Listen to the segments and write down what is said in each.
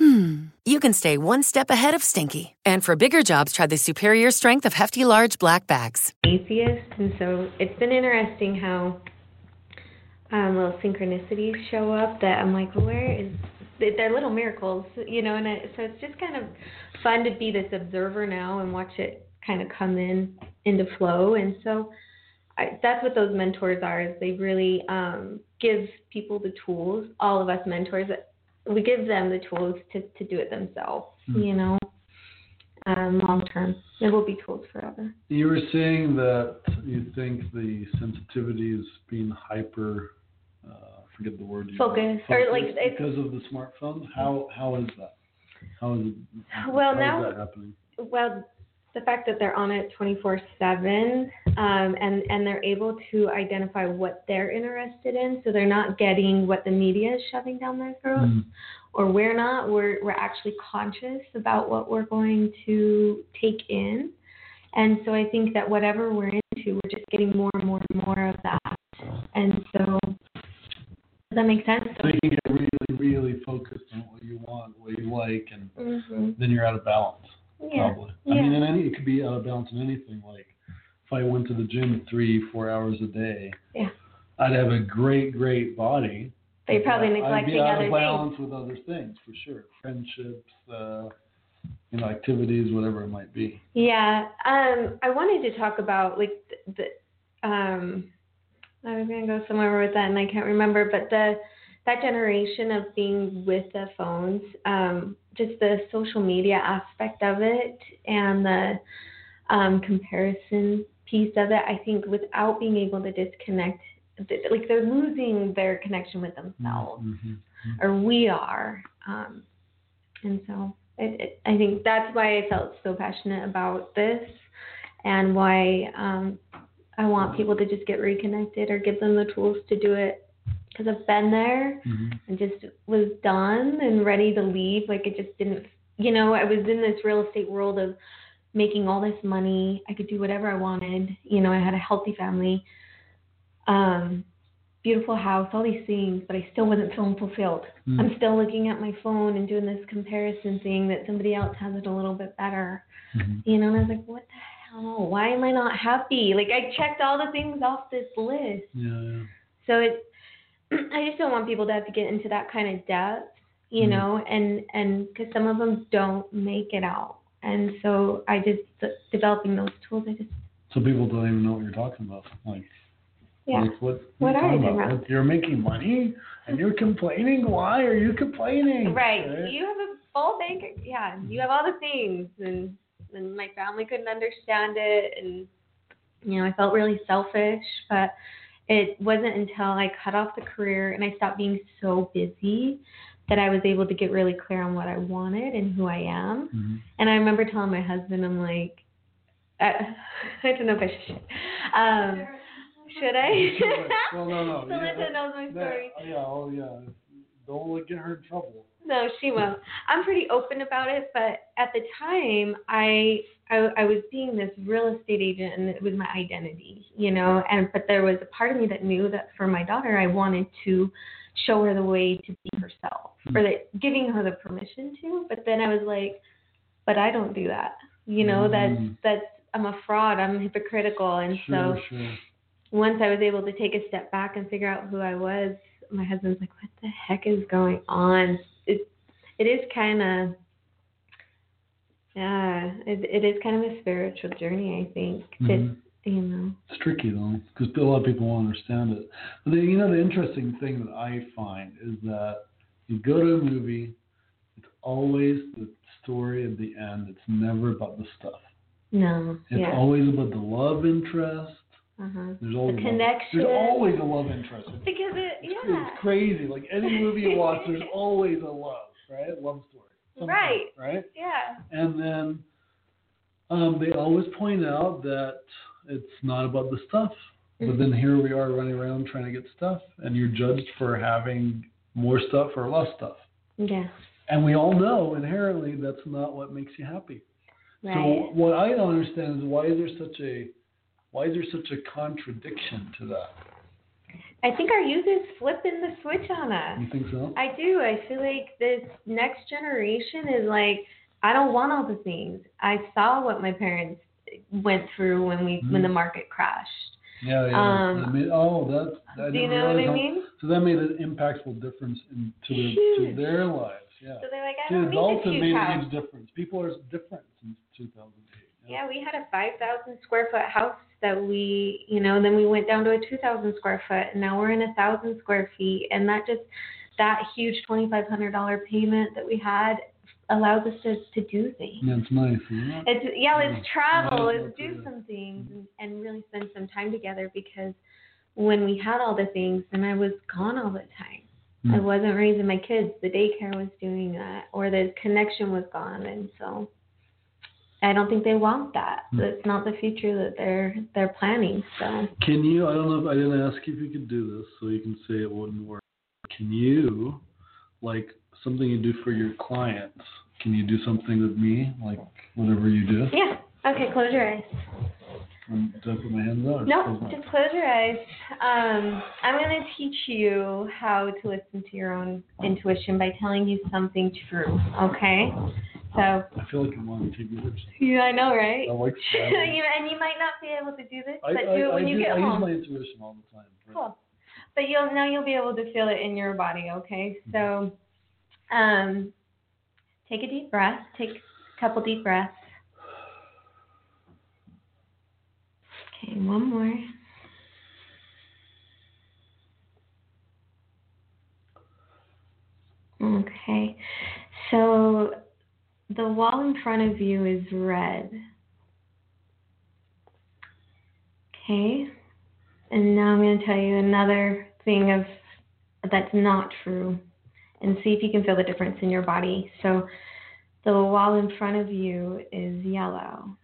hmm, you can stay one step ahead of stinky. And for bigger jobs, try the superior strength of Hefty Large Black Bags. atheist, and so it's been interesting how um, little synchronicities show up that I'm like, where is they- they're little miracles, you know? And so it's just kind of fun to be this observer now and watch it kind of come in into flow. And so I, that's what those mentors are. Is they really um, give people the tools. All of us mentors, we give them the tools to to do it themselves. Hmm. You know, um, long term, it will be tools forever. You were saying that you think the sensitivity is being hyper. Uh, forget the word. Focus, or like because of the smartphones. How how is that? How is it? Well, how now- is that happening? Well, the fact that they're on it 24/7, um, and and they're able to identify what they're interested in, so they're not getting what the media is shoving down their throats, Mm. or we're not. We're we're actually conscious about what we're going to take in, and so I think that whatever we're into, we're just getting more and more and more of that, and so. Does that make sense? So you can get really really focused on what you want, what you like, and hmm then you're out of balance. Yeah. Probably. Yeah. I mean, in any it could be out of balance in anything. Like if I went to the gym three four hours a day, Yeah. I'd have a great great body. But you're probably neglecting I'd be out other of things. balance with other things for sure. Friendships, uh, you know, activities, whatever it might be. Yeah, um, I wanted to talk about like the, the um, I was gonna go somewhere with that and I can't remember, but the that generation of being with the phones, um, just the social media aspect of it and the um, comparison piece of it. I think without being able to disconnect, like they're losing their connection with themselves Mhm. or we are. Um, and so it, it, I think that's why I felt so passionate about this and why um, I want people to just get reconnected or give them the tools to do it. Because I've been there Mhm. and just was done and ready to leave. Like it just didn't, you know, I was in this real estate world of making all this money. I could do whatever I wanted. You know, I had a healthy family, um, beautiful house, all these things, but I still wasn't feeling fulfilled. Mm. I'm still looking at my phone and doing this comparison thing that somebody else has it a little bit better. Mhm. You know, and I was like, what the hell? Why am I not happy? Like I checked all the things off this list. Yeah, yeah. So it, I just don't want people to have to get into that kind of depth, you Mhm. know, and and because some of them don't make it out, and so I just developing those tools. I just So people don't even know what you're talking about. Like, yeah, like what? What are are you you talking talking about? You're making money and you're complaining. Why are you complaining? right. You have a full bank. Yeah, you have all the things, and and my family couldn't understand it, and you know I felt really selfish, but it wasn't until I cut off the career and I stopped being so busy that I was able to get really clear on what I wanted and who I am. Mhm. And I remember telling my husband, I'm like, I, I don't know if I should. Um, should I? well, no, no. So yeah, knows my that- story. yeah, oh yeah. Don't get her in trouble. No, she won't. I'm pretty open about it, but at the time, I, I I was being this real estate agent, and it was my identity, you know. And but there was a part of me that knew that for my daughter, I wanted to show her the way to be herself, or that giving her the permission to. But then I was like, but I don't do that, you know. Mm. That's that's I'm a fraud. I'm hypocritical, and Sure, so sure. once I was able to take a step back and figure out who I was, my husband's like, "What the heck is going on?" It it is kind of yeah, it it is kind of a spiritual journey. I think Mhm. you know. It's tricky though, because a lot of people won't understand it. But the, you know, the interesting thing that I find is that you go to a movie, it's always the story at the end. It's never about the stuff. No. It's yeah. always about the love interest. uh-huh. There's always The love- connection. There's always a love interest. Because it it's, yeah. it's crazy. Like any movie you watch, there's always a love, right? Love story. Right. Right. Yeah. And then um, they always point out that it's not about the stuff. But Mhm. then here we are running around trying to get stuff, and you're judged for having more stuff or less stuff. Yeah. And we all know inherently that's not what makes you happy. Right. So what I don't understand is why is there such a why is there such a contradiction to that? I think our youth is flipping the switch on us. You think so? I do. I feel like this next generation is like, I don't want all the things. I saw what my parents went through when we when the Mhm. market crashed. Yeah, yeah. Um, That made- oh, that's I Do you know what I how- mean? So that made an impactful difference in, to, the, to their lives. Yeah. So they're like, I To don't adults, need it a made a huge difference. People are different since 2008. Yeah, we had a 5,000 square foot house that we, you know, then we went down to a 2,000 square foot, and now we're in a 1,000 square feet. And that just, that huge $2,500 payment that we had allows us to, to do things. Yeah, it's nice. Isn't? It's, yeah, let's travel, Yeah, let's do that's some things, and, and really spend some time together because when we had all the things, then I was gone all the time. I Hmm. wasn't raising my kids. The daycare was doing that, or the connection was gone, and so I don't think they want that. Hmm. That's not the future that they're they're planning. So Can you? I don't know. If, I didn't ask you if you could do this, so you can say it wouldn't work. Can you, like something you do for your clients? Can you do something with me, like whatever you do? yeah, okay. Close your eyes. Um, Do I put my hands or No, my- just close your eyes. Um, I'm going to teach you how to listen to your own intuition by telling you something true. Okay. So I feel like I to take yours. yeah, I know, right? I like you, and you might not be able to do this, I, but I, do it when I you do, get I home. use my intuition all the time. Cool. But you'll now you'll be able to feel it in your body, okay? So um take a deep breath. Take a couple deep breaths. Okay, one more. Okay. So the wall in front of you is red. Okay. And now I'm going to tell you another thing of that's not true and see if you can feel the difference in your body. So the wall in front of you is yellow.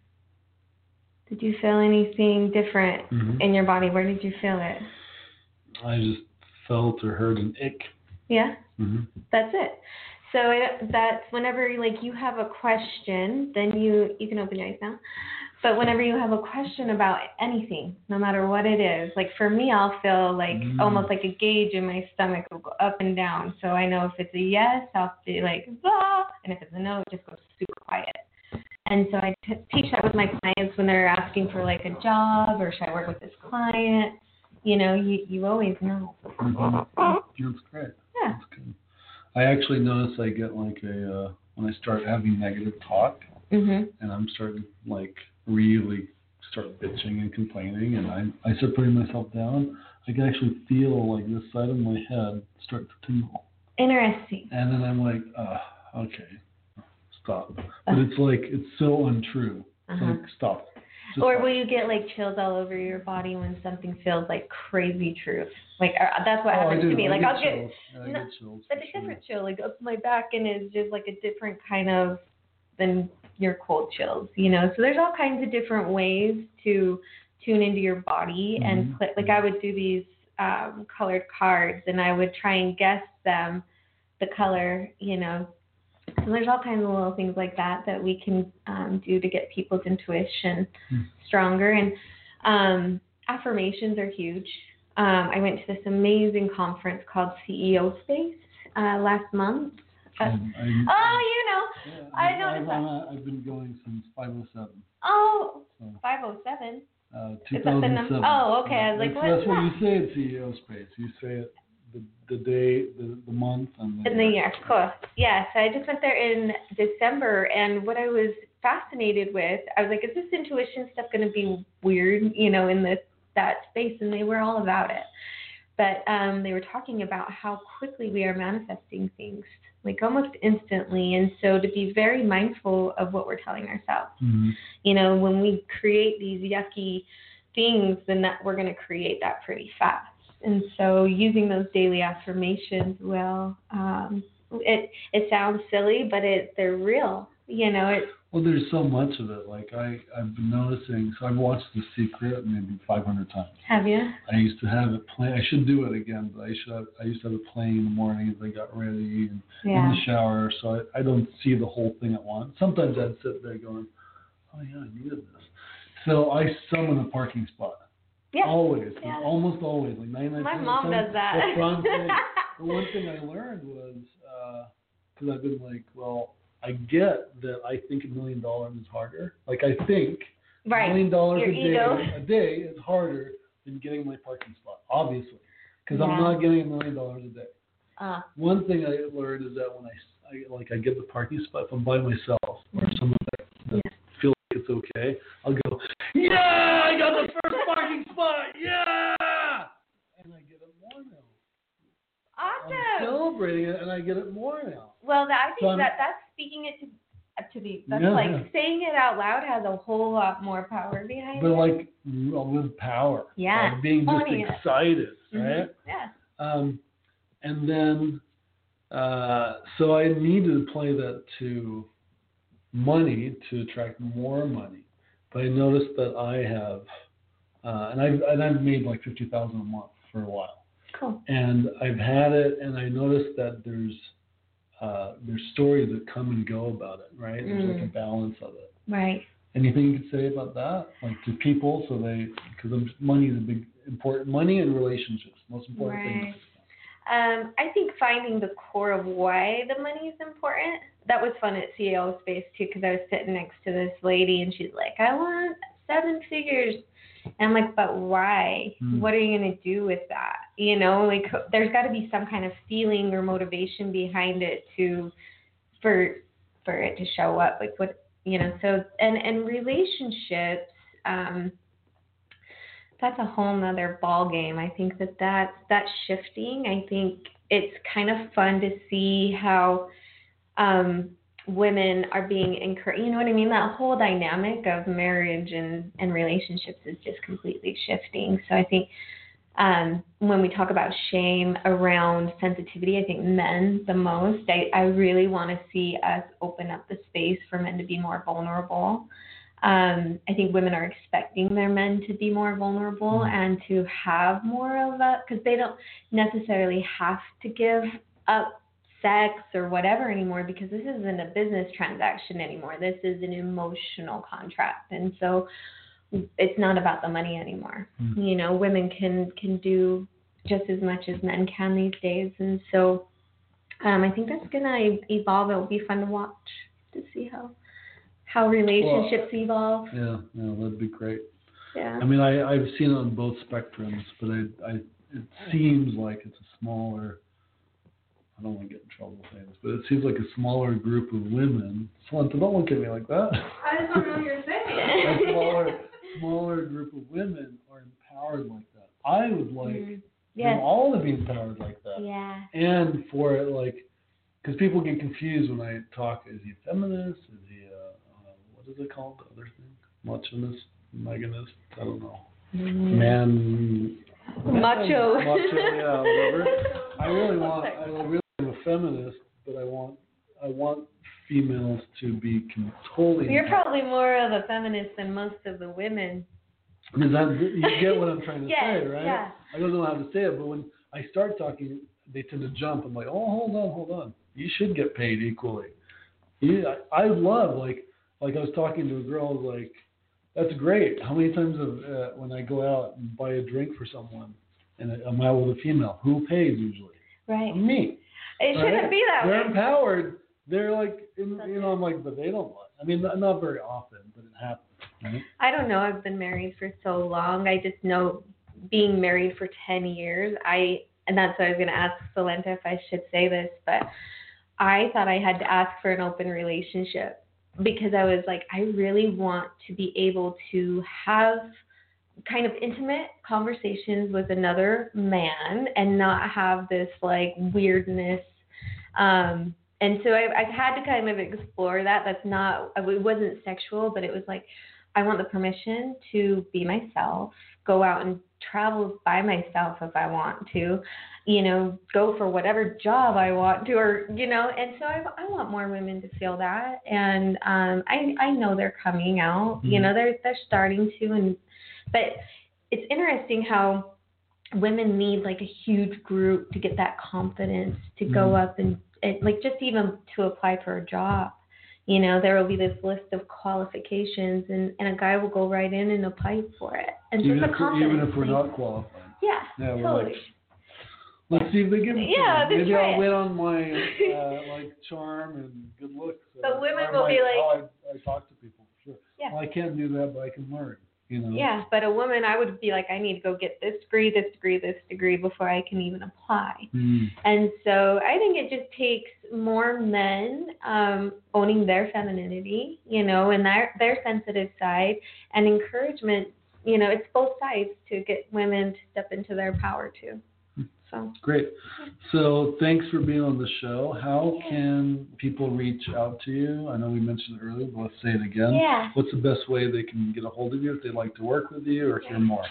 Did you feel anything different Mhm. in your body? Where did you feel it? I just felt or heard an ick. Yeah? hmm That's it. So it, that's whenever like you have a question, then you you can open your eyes now. But whenever you have a question about anything, no matter what it is, like for me, I'll feel like Mm. almost like a gauge in my stomach will go up and down. So I know if it's a yes, I'll be like ah, and if it's a no, it just goes super quiet. And so I t- teach that with my clients when they're asking for like a job or should I work with this client. You know, you you always know. Mhm. Good. I actually notice I get like a uh, when I start having negative talk Mhm. and I'm starting like really start bitching and complaining and I I start putting myself down. I can actually feel like this side of my head start to tingle, Interesting. and then I'm like, uh, okay, stop. But it's like it's so untrue. It's Uh-huh. like stop. Just Or will you get like chills all over your body when something feels like crazy truth? Like uh, that's what oh, happens to me. I Like get I'll get, chills. I no, get chills. a sure. different chill, like up my back, and it's just like a different kind of than your cold chills, you know. So there's all kinds of different ways to tune into your body and Mhm. put, like I would do these um, colored cards, and I would try and guess them, the color, you know. So there's all kinds of little things like that that we can um, do to get people's intuition Hmm. stronger. And um, affirmations are huge. Um, I went to this amazing conference called CEO Space uh, last month. Uh, Um, I'm- oh, you know. Yeah, I I've, noticed I've, uh, I've been going since 507. Oh, So, 507. uh, Is that the num- 2007. oh, okay, I was like, that's, what's that's what you say at CEO Space. You say it the, the day, the, the month, and the In the year, cool. Yeah, so I just went there in December, and what I was fascinated with, I was like, is this intuition stuff going to be weird, you know, in this that space? And they were all about it. But um, they were talking about how quickly we are manifesting things, like almost instantly. And so to be very mindful of what we're telling ourselves. Mhm. You know, when we create these yucky things, then that we're going to create that pretty fast. And so using those daily affirmations will, um, it it sounds silly, but it they're real. You know, it Well, there's so much of it. Like I, I've been noticing. So I've watched The Secret maybe 500 times. Have you? I used to have it play. I should do it again, but I should. Have, I used to have it playing in the morning as I got ready and in the shower. So I, I don't see the whole thing at once. Sometimes I'd sit there going, "Oh yeah, I needed this." So I summon a parking spot. Yeah. Always, Yeah. almost always, like 99 My mom does that. I'm the one thing I learned was because I've been like, well, I get that I think a million dollars is harder. Like I think a million dollars Your a day ego. a day is harder than getting my parking spot, obviously, because Yeah. I'm not getting a million dollars a day. Uh, One thing I learned is that when I, I like I get the parking spot, if I'm by myself or someone that, that Yeah. feels like it's okay, I'll go, yeah, I got the first parking spot, yeah, and I get it more now. I'm awesome. celebrating it, and I get it more now. Well, that, I think So that that's speaking it to to the that's Yeah, like saying it out loud has a whole lot more power behind But it. But like with power, Yeah, like being just owning it. excited, Mhm. right? Yeah. Um, and then, uh, so I needed to play that to money to attract more money. But I noticed that I have, uh, and I've and I've made like fifty thousand a month for a while, Cool. and I've had it, and I noticed that there's uh, there's stories that come and go about it, right? There's like a Mm. balance of it. Right. Anything you could say about that, like to people, so they because money is a big important money and relationships, most important Right. things. Um, I think finding the core of why the money is important. That was fun at CEO Space too, because I was sitting next to this lady and she's like, "I want seven figures," and I'm like, "But why? Hmm. What are you gonna do with that? You know, like there's got to be some kind of feeling or motivation behind it to, for, for it to show up. Like what you know. So and and relationships. Um, that's a whole nother ball game. I think that that's that's shifting. I think it's kind of fun to see how um, women are being encouraged. You know what I mean? That whole dynamic of marriage and and relationships is just completely shifting. So I think um, when we talk about shame around sensitivity, I think men the most. I, I really want to see us open up the space for men to be more vulnerable. Um, I think women are expecting their men to be more vulnerable Mhm. and to have more of a, because they don't necessarily have to give up sex or whatever anymore because this isn't a business transaction anymore. This is an emotional contract. And so it's not about the money anymore. Mm. You know, women can can do just as much as men can these days. And so um, I think that's gonna evolve. It will be fun to watch to see how how relationships evolve. Yeah, yeah, that'd be great. Yeah. I mean, I, I've seen it on both spectrums, but I, I, it seems like it's a smaller. I don't want to get in trouble saying this, but it seems like a smaller group of women. Slanta, don't look at me like that. I just don't know what you're saying. a smaller, smaller group of women are empowered like that. I would like Mhm. them all to be empowered like that. Yeah. and for it like because people get confused when I talk. Is he a feminist? Is he a uh, what is it called? The other thing, machinist, meganist? I don't know. Man, Macho. macho, yeah, whatever. I really want. I really am a feminist, but I want. I want females to be con- totally. You're probably more of a feminist than most of the women. Is that, you get what I'm trying to Yes, say, right? yeah. I don't know how to say it, but when I start talking, they tend to jump. I'm like, oh, hold on, hold on. You should get paid equally. Yeah, I, I love like like I was talking to a girl. Like, that's great. How many times have, uh, when I go out and buy a drink for someone, and I'm out with a female, who pays usually? Right. Me. It right? shouldn't be that way. They're way. empowered. They're like, in, you know, I'm like, but they don't. like- I mean, not not very often, but it happens. Right? I don't know. I've been married for so long. I just know being married for 10 years, I, and that's why I was going to ask Solenta if I should say this, but I thought I had to ask for an open relationship because I was like, I really want to be able to have kind of intimate conversations with another man and not have this like weirdness. Um, and so I, I've had to kind of explore that. That's not, it wasn't sexual, but it was like, I want the permission to be myself, go out and travel by myself if I want to, you know, go for whatever job I want to, or you know. And so I, I want more women to feel that, and um, I I know they're coming out. You Mhm. know, they're they're starting to, and but it's interesting how women need like a huge group to get that confidence to go Mhm. up and, and like just even to apply for a job you know there will be this list of qualifications and and a guy will go right in and apply for it and even just if, a we're, confidence even if we're not qualified. yeah, Yeah, totally like, let's see if they give it to Yeah, me. that's Maybe right. I'll win on my uh, like charm and good looks. But or- women will my- be like- I, I talk to people. Sure. Yeah. Well, I can't do that, but I can learn. You know. yeah but a woman i would be like i need to go get this degree this degree this degree before i can even apply Mm. And so I think it just takes more men um, owning their femininity, you know, and their their sensitive side, and encouragement. You know, it's both sides to get women to step into their power too. So Great. So thanks for being on the show. How can people reach out to you? I know we mentioned it earlier, but let's say it again. yeah. What's the best way they can get a hold of you if they'd like to work with you or hear more?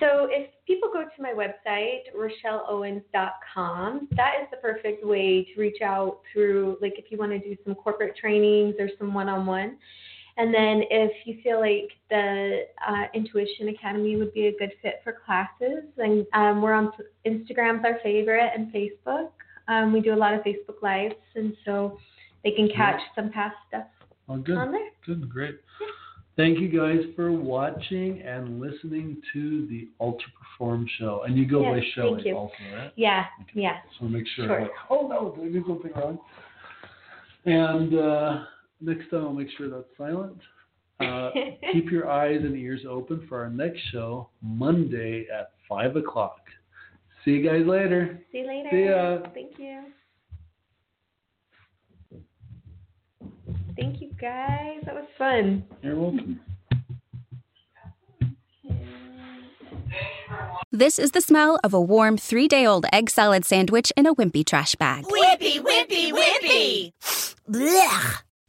So if people go to my website, rochelleowens.com, that is the perfect way to reach out through, like if you want to do some corporate trainings or some one-on-one. And then if you feel like the uh, Intuition Academy would be a good fit for classes, then um, we're on Instagram's our favorite and Facebook. Um, we do a lot of Facebook Lives, and so they can catch some past stuff Oh, good. on there. Good, great. Thank you guys for watching and listening to the Ultra Perform show. And you go by Yes, Shelly thank you. also, right? Yeah, yeah. So make sure. Sure. Like, oh no, did I do something wrong? And uh, next time I'll make sure that's silent. Uh, keep your eyes and ears open for our next show Monday at five o'clock. See you guys later. See you later. See ya. Thank you. Thank you guys. That was fun. You're welcome. This is the smell of a warm three day old egg salad sandwich in a wimpy trash bag. Wimpy, wimpy, wimpy. Blech.